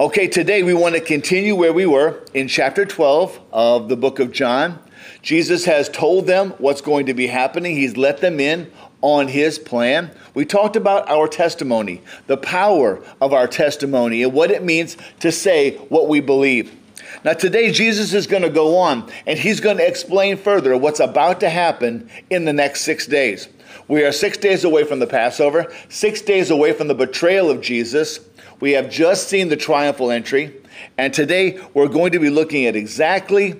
Okay, today we want to continue where we were in chapter 12 of the book of John. Jesus has told them what's going to be happening, He's let them in on His plan. We talked about our testimony, the power of our testimony, and what it means to say what we believe. Now, today, Jesus is going to go on and He's going to explain further what's about to happen in the next six days. We are six days away from the Passover, six days away from the betrayal of Jesus. We have just seen the triumphal entry, and today we're going to be looking at exactly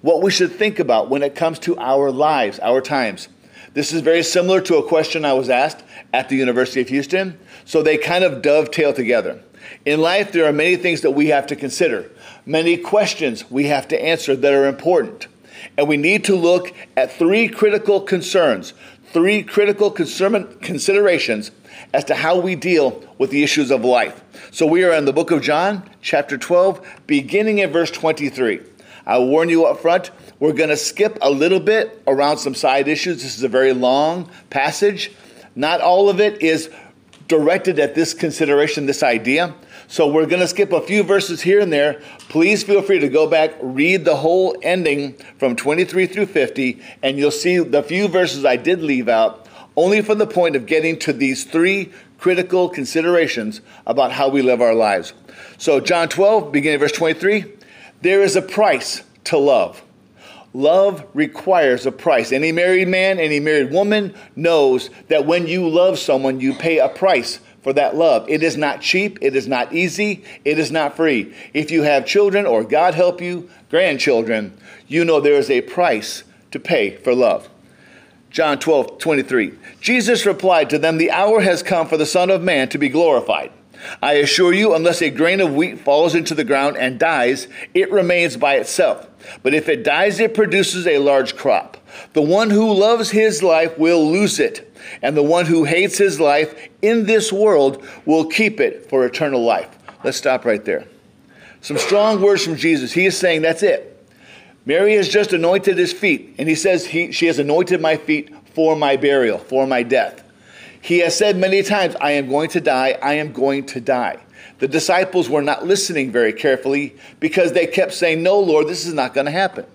what we should think about when it comes to our lives, our times. This is very similar to a question I was asked at the University of Houston, so they kind of dovetail together. In life, there are many things that we have to consider, many questions we have to answer that are important. And we need to look at three critical concerns, three critical considerations as to how we deal with the issues of life. So we are in the book of John, chapter 12, beginning in verse 23. I'll warn you up front, we're going to skip a little bit around some side issues. This is a very long passage. Not all of it is directed at this consideration, this idea. So we're going to skip a few verses here and there. Please feel free to go back, read the whole ending from 23 through 50, and you'll see the few verses I did leave out, only from the point of getting to these three critical considerations about how we live our lives. So, John 12, beginning verse 23, there is a price to love. Love requires a price. Any married man, any married woman knows that when you love someone, you pay a price for that love. It is not cheap, it is not easy, it is not free. If you have children, or God help you, grandchildren, you know there is a price to pay for love. John 12, 23. Jesus replied to them, The hour has come for the Son of Man to be glorified. I assure you, unless a grain of wheat falls into the ground and dies, it remains by itself. But if it dies, it produces a large crop. The one who loves his life will lose it, and the one who hates his life in this world will keep it for eternal life. Let's stop right there. Some strong words from Jesus. He is saying, That's it. Mary has just anointed his feet, and he says, he, She has anointed my feet for my burial, for my death. He has said many times, I am going to die, I am going to die. The disciples were not listening very carefully because they kept saying, No, Lord, this is not going to happen.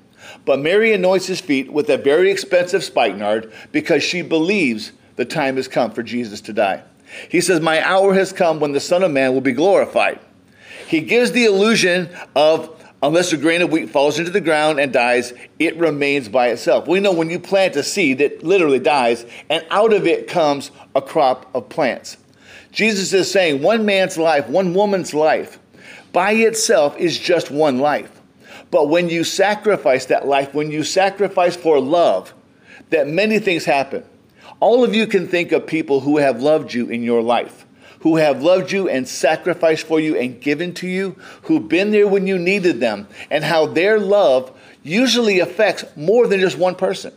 But Mary anoints his feet with a very expensive spikenard because she believes the time has come for Jesus to die. He says, My hour has come when the Son of Man will be glorified. He gives the illusion of Unless a grain of wheat falls into the ground and dies, it remains by itself. We know when you plant a seed, it literally dies, and out of it comes a crop of plants. Jesus is saying one man's life, one woman's life, by itself is just one life. But when you sacrifice that life, when you sacrifice for love, that many things happen. All of you can think of people who have loved you in your life who have loved you and sacrificed for you and given to you, who've been there when you needed them, and how their love usually affects more than just one person.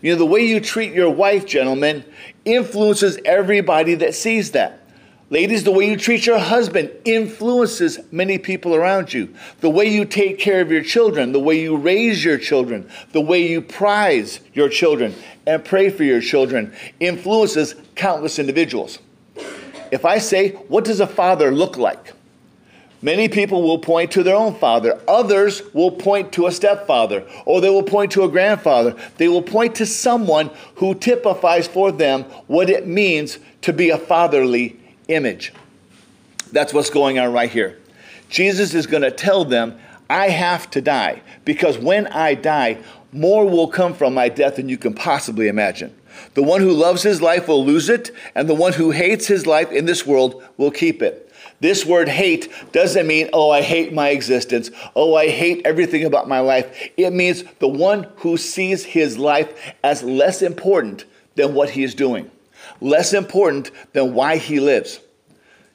You know, the way you treat your wife, gentlemen, influences everybody that sees that. Ladies, the way you treat your husband influences many people around you. The way you take care of your children, the way you raise your children, the way you prize your children and pray for your children influences countless individuals. If I say, What does a father look like? Many people will point to their own father. Others will point to a stepfather, or they will point to a grandfather. They will point to someone who typifies for them what it means to be a fatherly image. That's what's going on right here. Jesus is going to tell them, I have to die, because when I die, more will come from my death than you can possibly imagine. The one who loves his life will lose it, and the one who hates his life in this world will keep it. This word hate doesn't mean, oh, I hate my existence. Oh, I hate everything about my life. It means the one who sees his life as less important than what he is doing, less important than why he lives.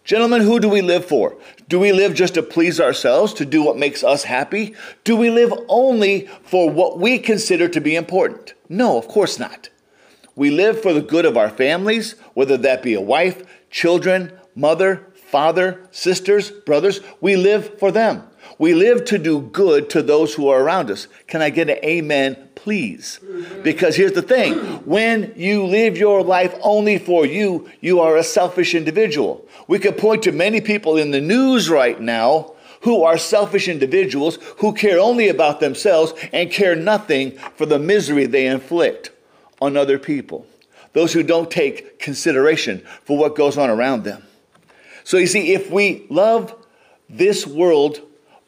Gentlemen, who do we live for? Do we live just to please ourselves, to do what makes us happy? Do we live only for what we consider to be important? No, of course not. We live for the good of our families, whether that be a wife, children, mother, father, sisters, brothers. We live for them. We live to do good to those who are around us. Can I get an amen, please? Because here's the thing when you live your life only for you, you are a selfish individual. We could point to many people in the news right now who are selfish individuals who care only about themselves and care nothing for the misery they inflict on other people. Those who don't take consideration for what goes on around them. So you see, if we love this world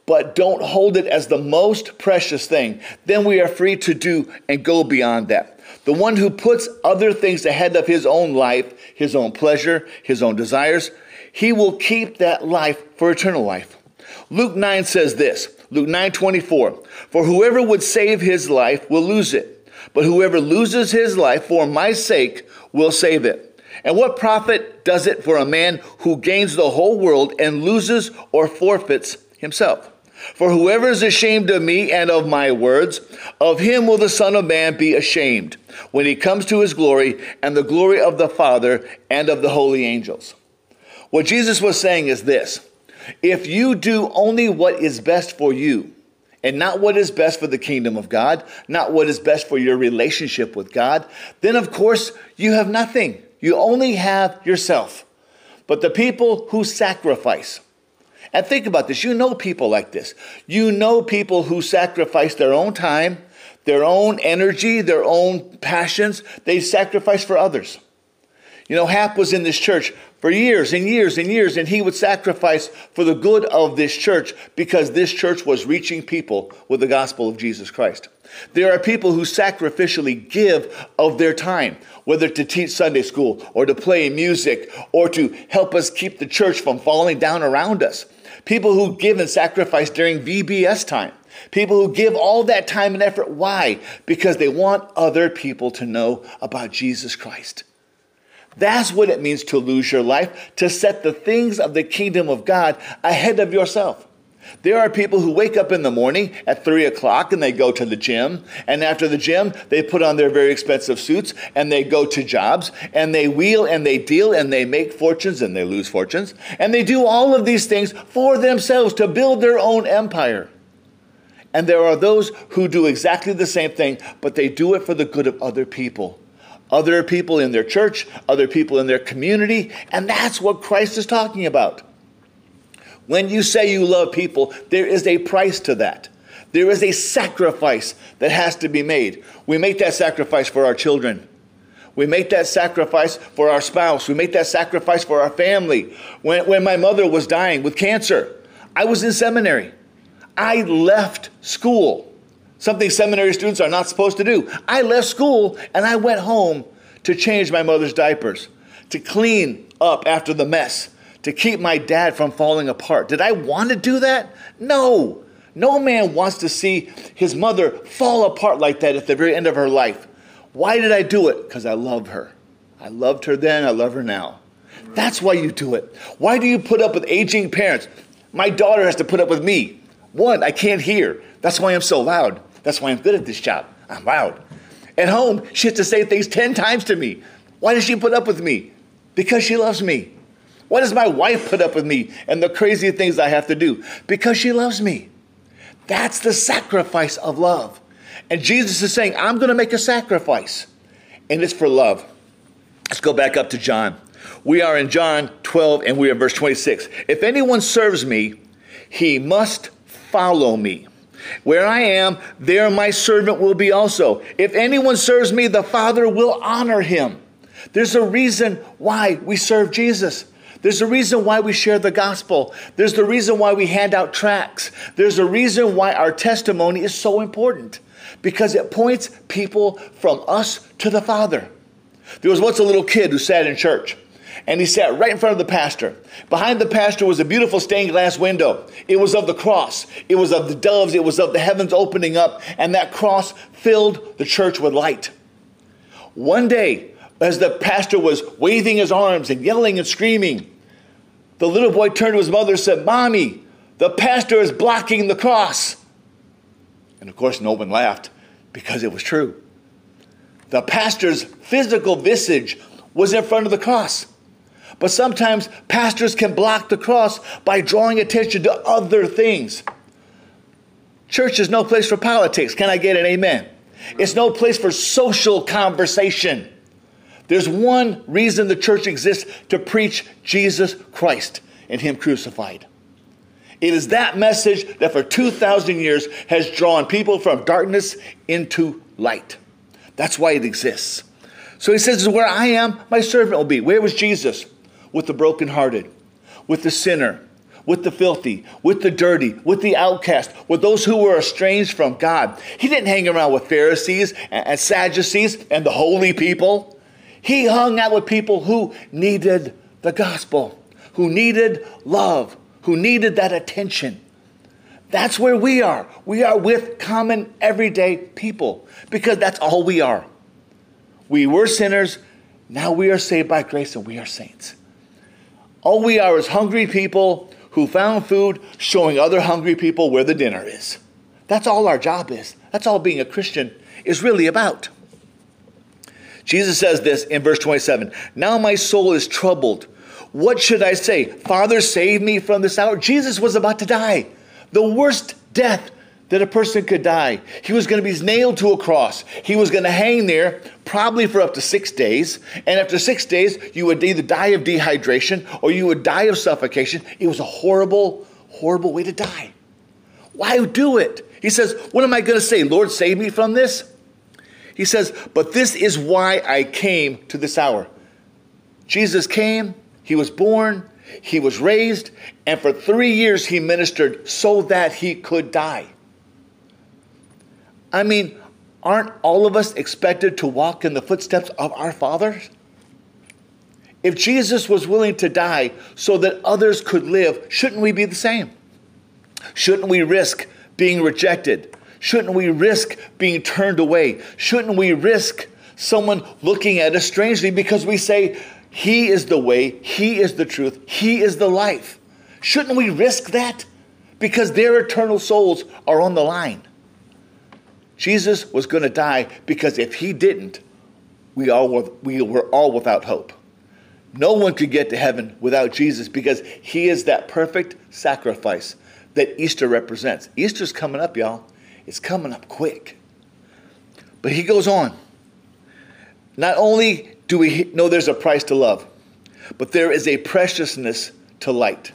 but don't hold it as the most precious thing, then we are free to do and go beyond that. The one who puts other things ahead of his own life, his own pleasure, his own desires, he will keep that life for eternal life. Luke 9 says this Luke 9 24, for whoever would save his life will lose it, but whoever loses his life for my sake will save it. And what profit does it for a man who gains the whole world and loses or forfeits himself? For whoever is ashamed of me and of my words, of him will the Son of Man be ashamed when he comes to his glory and the glory of the Father and of the holy angels. What Jesus was saying is this if you do only what is best for you, and not what is best for the kingdom of God, not what is best for your relationship with God, then of course you have nothing. You only have yourself. But the people who sacrifice, and think about this you know people like this. You know people who sacrifice their own time, their own energy, their own passions, they sacrifice for others. You know, Hap was in this church for years and years and years, and he would sacrifice for the good of this church because this church was reaching people with the gospel of Jesus Christ. There are people who sacrificially give of their time, whether to teach Sunday school or to play music or to help us keep the church from falling down around us. People who give and sacrifice during VBS time. People who give all that time and effort. Why? Because they want other people to know about Jesus Christ. That's what it means to lose your life, to set the things of the kingdom of God ahead of yourself. There are people who wake up in the morning at three o'clock and they go to the gym. And after the gym, they put on their very expensive suits and they go to jobs and they wheel and they deal and they make fortunes and they lose fortunes. And they do all of these things for themselves to build their own empire. And there are those who do exactly the same thing, but they do it for the good of other people other people in their church, other people in their community, and that's what Christ is talking about. When you say you love people, there is a price to that. There is a sacrifice that has to be made. We make that sacrifice for our children. We make that sacrifice for our spouse. We make that sacrifice for our family. When, when my mother was dying with cancer, I was in seminary. I left school something seminary students are not supposed to do. I left school and I went home to change my mother's diapers, to clean up after the mess, to keep my dad from falling apart. Did I want to do that? No. No man wants to see his mother fall apart like that at the very end of her life. Why did I do it? Because I love her. I loved her then, I love her now. That's why you do it. Why do you put up with aging parents? My daughter has to put up with me. One, I can't hear. That's why I'm so loud. That's why I'm good at this job. I'm loud. At home, she has to say things 10 times to me. Why does she put up with me? Because she loves me. Why does my wife put up with me and the crazy things I have to do? Because she loves me. That's the sacrifice of love. And Jesus is saying, I'm going to make a sacrifice, and it's for love. Let's go back up to John. We are in John 12, and we are in verse 26. If anyone serves me, he must follow me. Where I am, there my servant will be also. If anyone serves me, the Father will honor him. There's a reason why we serve Jesus. There's a reason why we share the gospel. There's the reason why we hand out tracts. There's a reason why our testimony is so important because it points people from us to the Father. There was once a little kid who sat in church and he sat right in front of the pastor. Behind the pastor was a beautiful stained glass window. It was of the cross, it was of the doves, it was of the heavens opening up, and that cross filled the church with light. One day, as the pastor was waving his arms and yelling and screaming, the little boy turned to his mother and said, Mommy, the pastor is blocking the cross. And of course, no one laughed because it was true. The pastor's physical visage was in front of the cross. But sometimes pastors can block the cross by drawing attention to other things. Church is no place for politics. Can I get an amen? It's no place for social conversation. There's one reason the church exists to preach Jesus Christ and Him crucified. It is that message that for 2,000 years has drawn people from darkness into light. That's why it exists. So he says, Where I am, my servant will be. Where was Jesus? With the brokenhearted, with the sinner, with the filthy, with the dirty, with the outcast, with those who were estranged from God. He didn't hang around with Pharisees and Sadducees and the holy people. He hung out with people who needed the gospel, who needed love, who needed that attention. That's where we are. We are with common, everyday people because that's all we are. We were sinners, now we are saved by grace and we are saints. All we are is hungry people who found food showing other hungry people where the dinner is. That's all our job is. That's all being a Christian is really about. Jesus says this in verse 27 Now my soul is troubled. What should I say? Father, save me from this hour. Jesus was about to die. The worst death that a person could die. He was going to be nailed to a cross. He was going to hang there probably for up to six days. And after six days, you would either die of dehydration or you would die of suffocation. It was a horrible, horrible way to die. Why do it? He says, What am I going to say? Lord, save me from this? He says, But this is why I came to this hour. Jesus came, he was born, he was raised, and for three years he ministered so that he could die. I mean, aren't all of us expected to walk in the footsteps of our fathers? If Jesus was willing to die so that others could live, shouldn't we be the same? Shouldn't we risk being rejected? Shouldn't we risk being turned away? Shouldn't we risk someone looking at us strangely because we say, He is the way, He is the truth, He is the life? Shouldn't we risk that? Because their eternal souls are on the line. Jesus was going to die because if he didn't, we, all were, we were all without hope. No one could get to heaven without Jesus because he is that perfect sacrifice that Easter represents. Easter's coming up, y'all. It's coming up quick. But he goes on. Not only do we know there's a price to love, but there is a preciousness to light.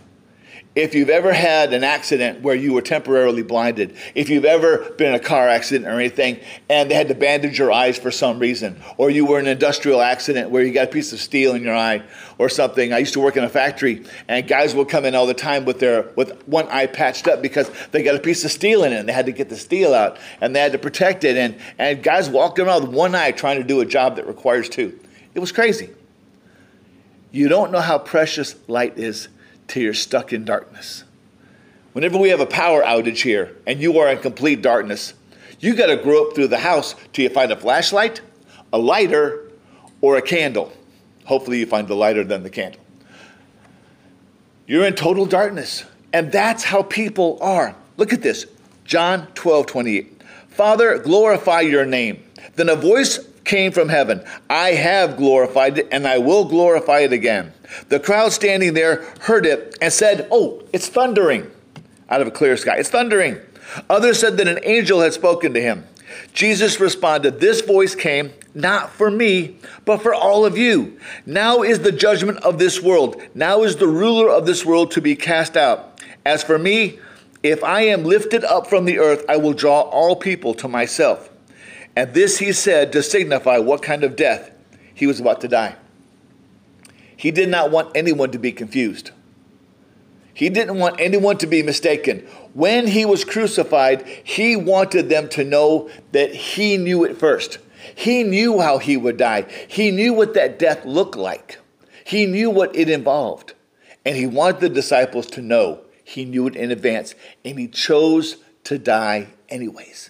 If you've ever had an accident where you were temporarily blinded, if you've ever been in a car accident or anything and they had to bandage your eyes for some reason, or you were in an industrial accident where you got a piece of steel in your eye or something. I used to work in a factory and guys would come in all the time with their with one eye patched up because they got a piece of steel in it and they had to get the steel out and they had to protect it and, and guys walking around with one eye trying to do a job that requires two. It was crazy. You don't know how precious light is till you're stuck in darkness. Whenever we have a power outage here and you are in complete darkness, you got to grow up through the house till you find a flashlight, a lighter, or a candle. Hopefully, you find the lighter than the candle. You're in total darkness. And that's how people are. Look at this John 12 28. Father, glorify your name. Then a voice came from heaven. I have glorified it, and I will glorify it again. The crowd standing there heard it and said, Oh, it's thundering out of a clear sky. It's thundering. Others said that an angel had spoken to him. Jesus responded, This voice came not for me, but for all of you. Now is the judgment of this world. Now is the ruler of this world to be cast out. As for me, if I am lifted up from the earth, I will draw all people to myself. And this he said to signify what kind of death he was about to die. He did not want anyone to be confused. He didn't want anyone to be mistaken. When he was crucified, he wanted them to know that he knew it first. He knew how he would die. He knew what that death looked like. He knew what it involved. And he wanted the disciples to know he knew it in advance. And he chose to die anyways.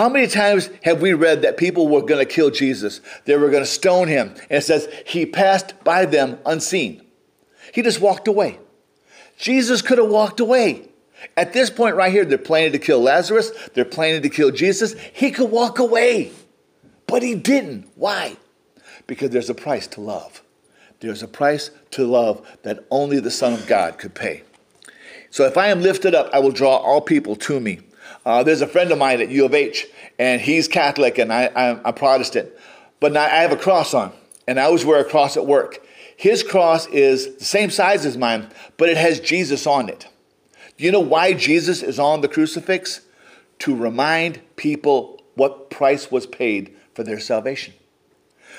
How many times have we read that people were going to kill Jesus? They were going to stone him. And it says he passed by them unseen. He just walked away. Jesus could have walked away. At this point, right here, they're planning to kill Lazarus, they're planning to kill Jesus. He could walk away, but he didn't. Why? Because there's a price to love. There's a price to love that only the Son of God could pay. So if I am lifted up, I will draw all people to me. Uh, there's a friend of mine at U of H, and he's Catholic, and I, I'm Protestant. But I have a cross on, and I always wear a cross at work. His cross is the same size as mine, but it has Jesus on it. Do you know why Jesus is on the crucifix? To remind people what price was paid for their salvation.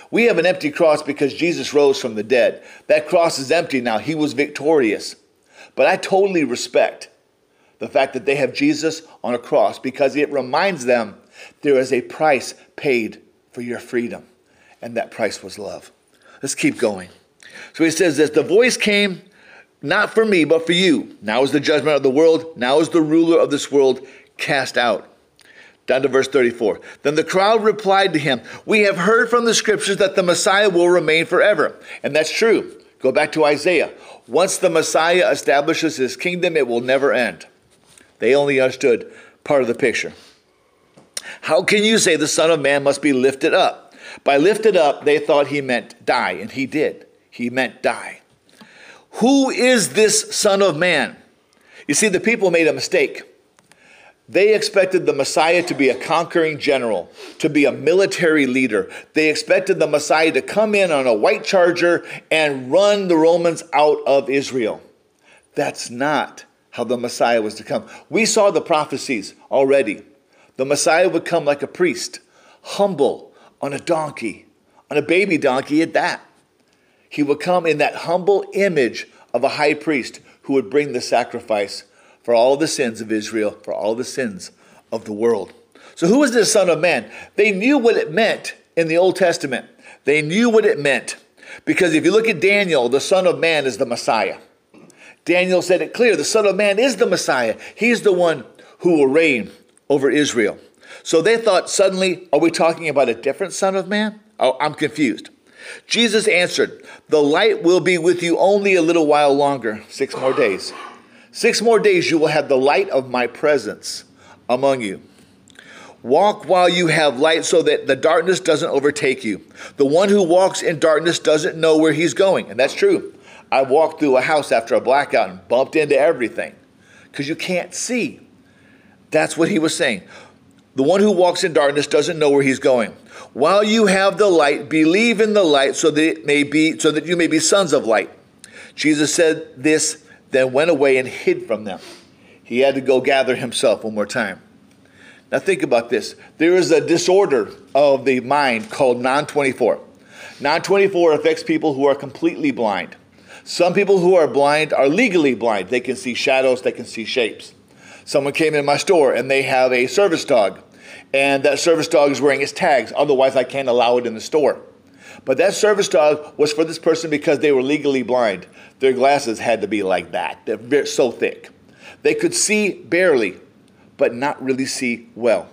We have an empty cross because Jesus rose from the dead. That cross is empty now. He was victorious. But I totally respect the fact that they have Jesus on a cross because it reminds them there is a price paid for your freedom, and that price was love. Let's keep going. So he says this the voice came not for me, but for you. Now is the judgment of the world. Now is the ruler of this world cast out. Down to verse 34. Then the crowd replied to him, We have heard from the scriptures that the Messiah will remain forever. And that's true. Go back to Isaiah. Once the Messiah establishes his kingdom, it will never end. They only understood part of the picture. How can you say the Son of Man must be lifted up? By lifted up, they thought he meant die, and he did. He meant die. Who is this Son of Man? You see, the people made a mistake. They expected the Messiah to be a conquering general, to be a military leader. They expected the Messiah to come in on a white charger and run the Romans out of Israel. That's not how the Messiah was to come. We saw the prophecies already. The Messiah would come like a priest, humble, on a donkey, on a baby donkey at that. He would come in that humble image of a high priest who would bring the sacrifice for all the sins of Israel, for all the sins of the world. So, who is this Son of Man? They knew what it meant in the Old Testament. They knew what it meant. Because if you look at Daniel, the Son of Man is the Messiah. Daniel said it clear the Son of Man is the Messiah. He's the one who will reign over Israel. So they thought suddenly, are we talking about a different Son of Man? Oh, I'm confused. Jesus answered, The light will be with you only a little while longer, six more days. Six more days you will have the light of my presence among you. Walk while you have light so that the darkness doesn't overtake you. The one who walks in darkness doesn't know where he's going. And that's true. I walked through a house after a blackout and bumped into everything because you can't see. That's what he was saying. The one who walks in darkness doesn't know where he's going. While you have the light, believe in the light so that it may be so that you may be sons of light. Jesus said this, then went away and hid from them. He had to go gather himself one more time. Now think about this. There is a disorder of the mind called non 24. Non 24 affects people who are completely blind. Some people who are blind are legally blind. They can see shadows, they can see shapes. Someone came in my store and they have a service dog, and that service dog is wearing its tags. Otherwise, I can't allow it in the store. But that service dog was for this person because they were legally blind. Their glasses had to be like that, they're so thick. They could see barely, but not really see well.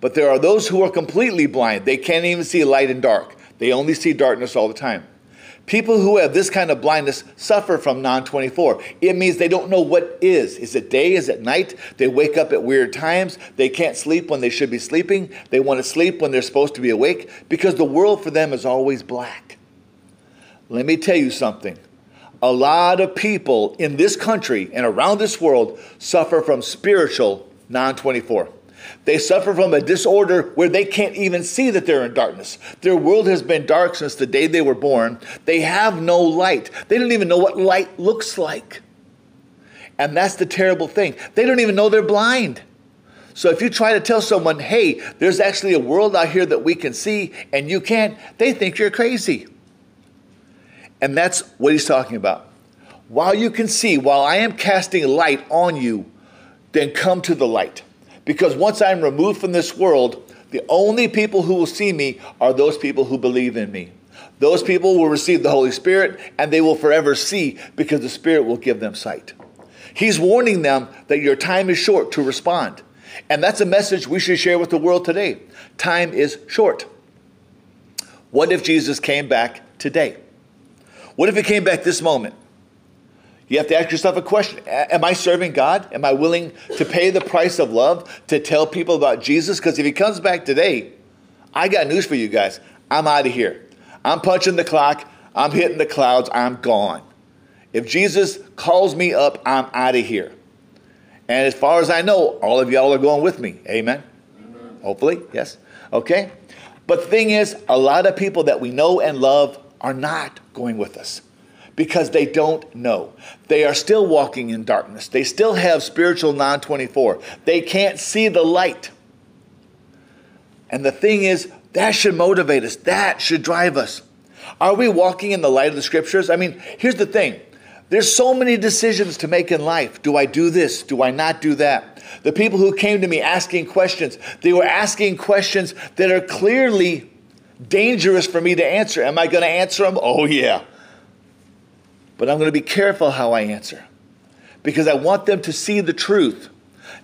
But there are those who are completely blind. They can't even see light and dark, they only see darkness all the time. People who have this kind of blindness suffer from non 24. It means they don't know what is. Is it day? Is it night? They wake up at weird times. They can't sleep when they should be sleeping. They want to sleep when they're supposed to be awake because the world for them is always black. Let me tell you something. A lot of people in this country and around this world suffer from spiritual non 24. They suffer from a disorder where they can't even see that they're in darkness. Their world has been dark since the day they were born. They have no light. They don't even know what light looks like. And that's the terrible thing. They don't even know they're blind. So if you try to tell someone, hey, there's actually a world out here that we can see and you can't, they think you're crazy. And that's what he's talking about. While you can see, while I am casting light on you, then come to the light. Because once I'm removed from this world, the only people who will see me are those people who believe in me. Those people will receive the Holy Spirit and they will forever see because the Spirit will give them sight. He's warning them that your time is short to respond. And that's a message we should share with the world today. Time is short. What if Jesus came back today? What if he came back this moment? You have to ask yourself a question Am I serving God? Am I willing to pay the price of love to tell people about Jesus? Because if he comes back today, I got news for you guys. I'm out of here. I'm punching the clock. I'm hitting the clouds. I'm gone. If Jesus calls me up, I'm out of here. And as far as I know, all of y'all are going with me. Amen? Amen. Hopefully, yes. Okay? But the thing is, a lot of people that we know and love are not going with us because they don't know. They are still walking in darkness. They still have spiritual non 24. They can't see the light. And the thing is, that should motivate us, that should drive us. Are we walking in the light of the scriptures? I mean, here's the thing there's so many decisions to make in life. Do I do this? Do I not do that? The people who came to me asking questions, they were asking questions that are clearly dangerous for me to answer. Am I going to answer them? Oh, yeah. But I'm going to be careful how I answer because I want them to see the truth,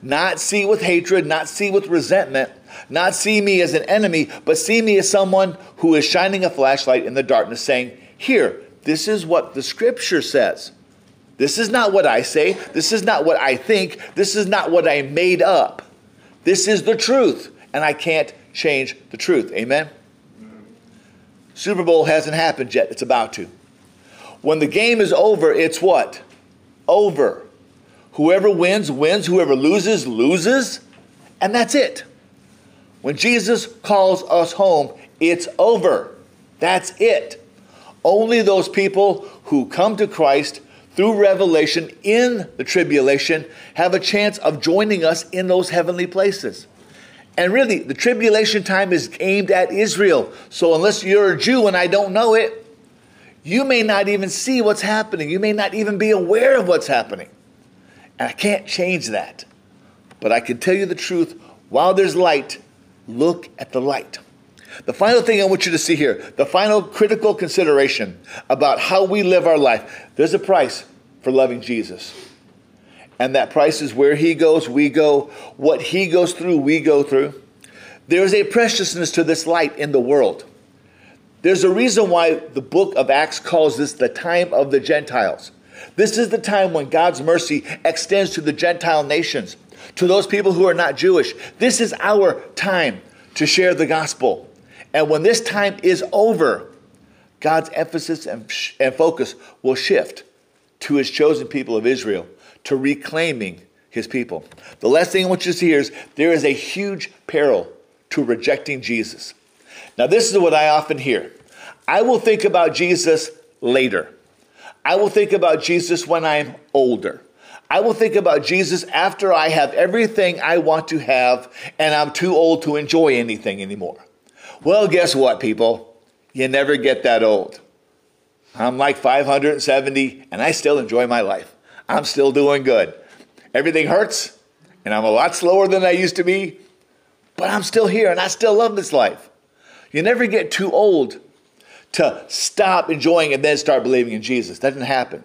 not see with hatred, not see with resentment, not see me as an enemy, but see me as someone who is shining a flashlight in the darkness saying, Here, this is what the scripture says. This is not what I say. This is not what I think. This is not what I made up. This is the truth, and I can't change the truth. Amen? Super Bowl hasn't happened yet. It's about to. When the game is over, it's what? Over. Whoever wins, wins. Whoever loses, loses. And that's it. When Jesus calls us home, it's over. That's it. Only those people who come to Christ through revelation in the tribulation have a chance of joining us in those heavenly places. And really, the tribulation time is aimed at Israel. So unless you're a Jew and I don't know it, you may not even see what's happening. You may not even be aware of what's happening. And I can't change that. But I can tell you the truth while there's light, look at the light. The final thing I want you to see here, the final critical consideration about how we live our life. There's a price for loving Jesus. And that price is where he goes, we go. What he goes through, we go through. There is a preciousness to this light in the world. There's a reason why the book of Acts calls this the time of the Gentiles. This is the time when God's mercy extends to the Gentile nations, to those people who are not Jewish. This is our time to share the gospel. And when this time is over, God's emphasis and, and focus will shift to his chosen people of Israel, to reclaiming his people. The last thing I want you to see here is there is a huge peril to rejecting Jesus. Now, this is what I often hear I will think about Jesus later. I will think about Jesus when I'm older. I will think about Jesus after I have everything I want to have and I'm too old to enjoy anything anymore. Well, guess what, people? You never get that old. I'm like 570 and I still enjoy my life. I'm still doing good. Everything hurts and I'm a lot slower than I used to be, but I'm still here and I still love this life. You never get too old to stop enjoying and then start believing in Jesus. That didn't happen.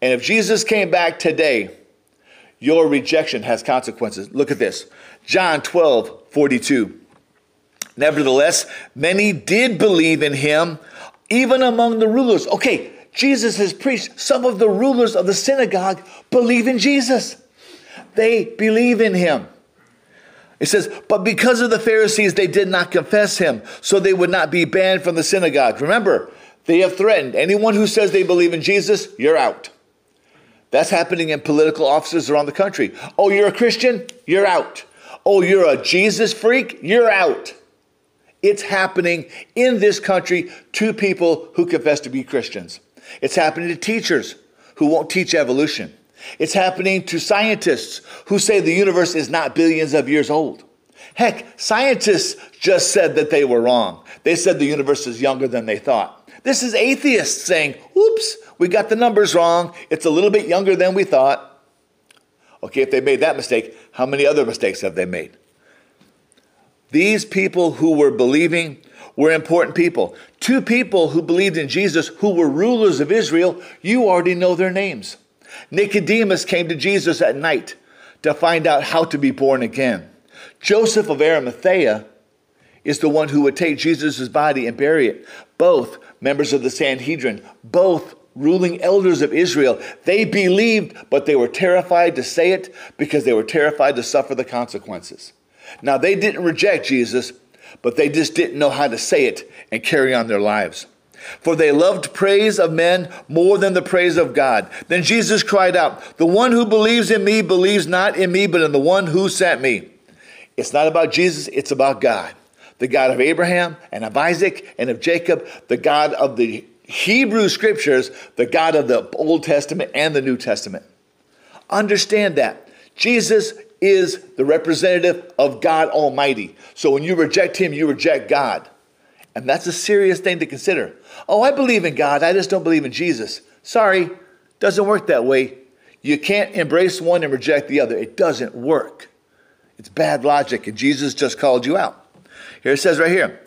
And if Jesus came back today, your rejection has consequences. Look at this John 12, 42. Nevertheless, many did believe in him, even among the rulers. Okay, Jesus has preached. Some of the rulers of the synagogue believe in Jesus, they believe in him. It says, but because of the Pharisees, they did not confess him, so they would not be banned from the synagogue. Remember, they have threatened anyone who says they believe in Jesus, you're out. That's happening in political offices around the country. Oh, you're a Christian? You're out. Oh, you're a Jesus freak? You're out. It's happening in this country to people who confess to be Christians. It's happening to teachers who won't teach evolution. It's happening to scientists who say the universe is not billions of years old. Heck, scientists just said that they were wrong. They said the universe is younger than they thought. This is atheists saying, oops, we got the numbers wrong. It's a little bit younger than we thought. Okay, if they made that mistake, how many other mistakes have they made? These people who were believing were important people. Two people who believed in Jesus who were rulers of Israel, you already know their names. Nicodemus came to Jesus at night to find out how to be born again. Joseph of Arimathea is the one who would take Jesus' body and bury it. Both members of the Sanhedrin, both ruling elders of Israel. They believed, but they were terrified to say it because they were terrified to suffer the consequences. Now, they didn't reject Jesus, but they just didn't know how to say it and carry on their lives for they loved praise of men more than the praise of God. Then Jesus cried out, The one who believes in me believes not in me, but in the one who sent me. It's not about Jesus, it's about God. The God of Abraham and of Isaac and of Jacob, the God of the Hebrew scriptures, the God of the Old Testament and the New Testament. Understand that. Jesus is the representative of God Almighty. So when you reject Him, you reject God. And that's a serious thing to consider. Oh, I believe in God, I just don't believe in Jesus. Sorry, doesn't work that way. You can't embrace one and reject the other. It doesn't work. It's bad logic, and Jesus just called you out. Here it says right here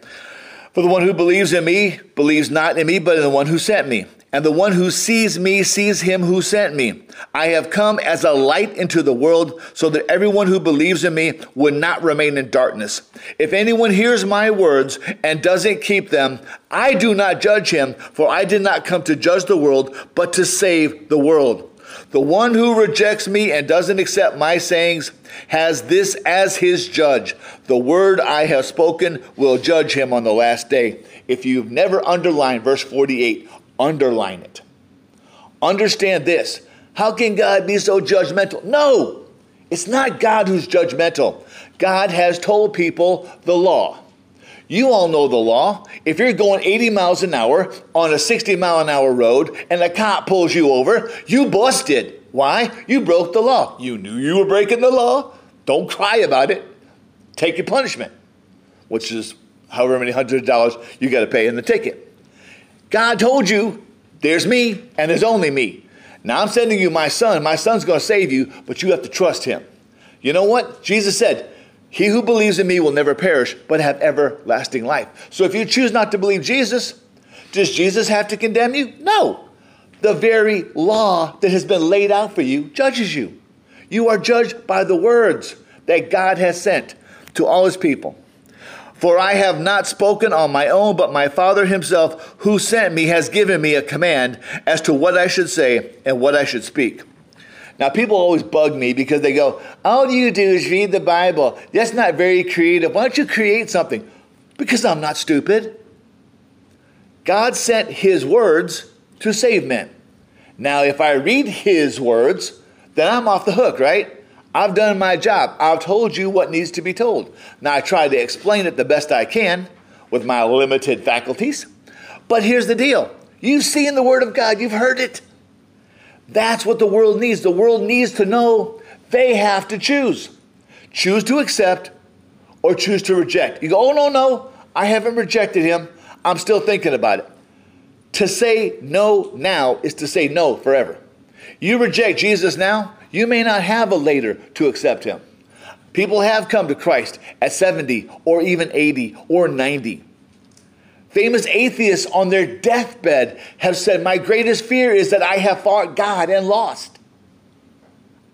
For the one who believes in me believes not in me, but in the one who sent me. And the one who sees me sees him who sent me. I have come as a light into the world so that everyone who believes in me would not remain in darkness. If anyone hears my words and doesn't keep them, I do not judge him, for I did not come to judge the world, but to save the world. The one who rejects me and doesn't accept my sayings has this as his judge. The word I have spoken will judge him on the last day. If you've never underlined verse 48, underline it. Understand this. How can God be so judgmental? No, it's not God who's judgmental. God has told people the law. You all know the law. If you're going 80 miles an hour on a 60 mile an hour road and a cop pulls you over, you busted. Why? You broke the law. You knew you were breaking the law. Don't cry about it. Take your punishment, which is however many hundred dollars you got to pay in the ticket. God told you, there's me and there's only me. Now I'm sending you my son. My son's going to save you, but you have to trust him. You know what? Jesus said, he who believes in me will never perish, but have everlasting life. So if you choose not to believe Jesus, does Jesus have to condemn you? No. The very law that has been laid out for you judges you. You are judged by the words that God has sent to all his people. For I have not spoken on my own, but my Father himself, who sent me, has given me a command as to what I should say and what I should speak. Now, people always bug me because they go, All you do is read the Bible. That's not very creative. Why don't you create something? Because I'm not stupid. God sent His words to save men. Now, if I read His words, then I'm off the hook, right? I've done my job. I've told you what needs to be told. Now, I try to explain it the best I can with my limited faculties. But here's the deal you've seen the Word of God, you've heard it. That's what the world needs. The world needs to know they have to choose. Choose to accept or choose to reject. You go, oh, no, no, I haven't rejected him. I'm still thinking about it. To say no now is to say no forever. You reject Jesus now, you may not have a later to accept him. People have come to Christ at 70 or even 80 or 90. Famous atheists on their deathbed have said, My greatest fear is that I have fought God and lost.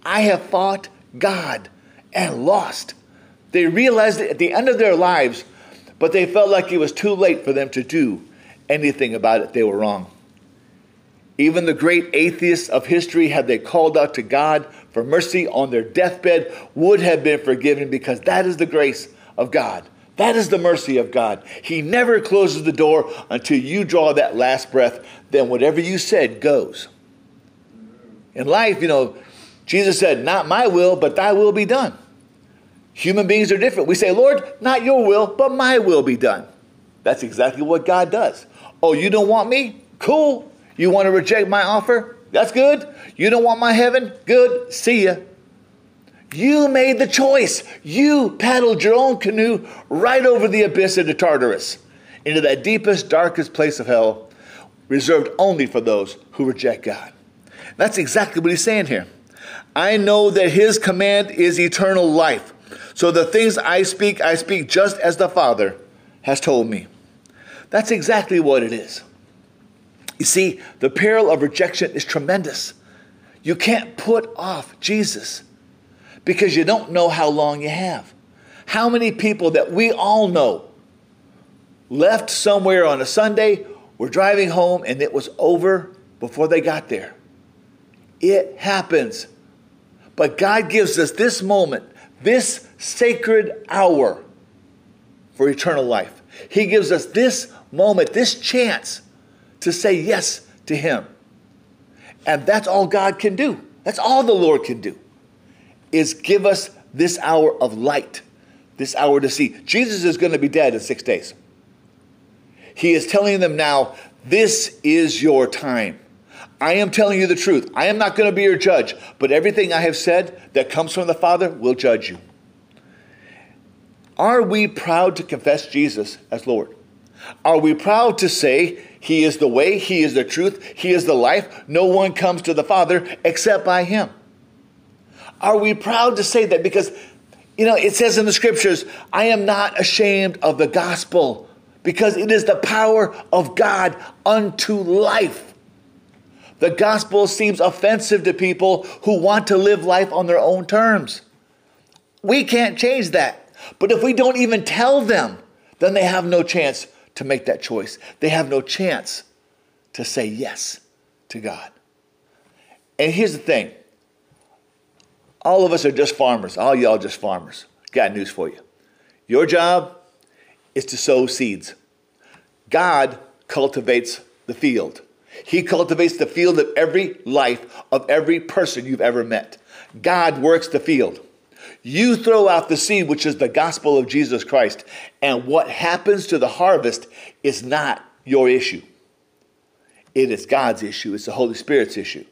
I have fought God and lost. They realized it at the end of their lives, but they felt like it was too late for them to do anything about it. They were wrong. Even the great atheists of history, had they called out to God for mercy on their deathbed, would have been forgiven because that is the grace of God. That is the mercy of God. He never closes the door until you draw that last breath. Then whatever you said goes. In life, you know, Jesus said, Not my will, but thy will be done. Human beings are different. We say, Lord, not your will, but my will be done. That's exactly what God does. Oh, you don't want me? Cool. You want to reject my offer? That's good. You don't want my heaven? Good. See ya. You made the choice. You paddled your own canoe right over the abyss into Tartarus, into that deepest, darkest place of hell, reserved only for those who reject God. That's exactly what he's saying here. I know that his command is eternal life. So the things I speak, I speak just as the Father has told me. That's exactly what it is. You see, the peril of rejection is tremendous. You can't put off Jesus because you don't know how long you have. How many people that we all know left somewhere on a Sunday, were driving home, and it was over before they got there? It happens. But God gives us this moment, this sacred hour for eternal life. He gives us this moment, this chance to say yes to Him. And that's all God can do. That's all the Lord can do is give us this hour of light, this hour to see. Jesus is going to be dead in six days. He is telling them now, This is your time. I am telling you the truth. I am not going to be your judge, but everything I have said that comes from the Father will judge you. Are we proud to confess Jesus as Lord? Are we proud to say He is the way, He is the truth, He is the life? No one comes to the Father except by Him. Are we proud to say that? Because, you know, it says in the scriptures, I am not ashamed of the gospel because it is the power of God unto life. The gospel seems offensive to people who want to live life on their own terms. We can't change that. But if we don't even tell them, then they have no chance to make that choice. They have no chance to say yes to God. And here's the thing all of us are just farmers. All y'all just farmers. Got news for you. Your job is to sow seeds. God cultivates the field. He cultivates the field of every life of every person you've ever met. God works the field. You throw out the seed, which is the gospel of Jesus Christ, and what happens to the harvest is not your issue. It is God's issue, it's the Holy Spirit's issue.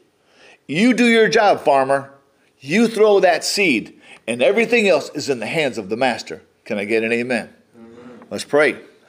You do your job, farmer. You throw that seed, and everything else is in the hands of the master. Can I get an amen? amen. Let's pray.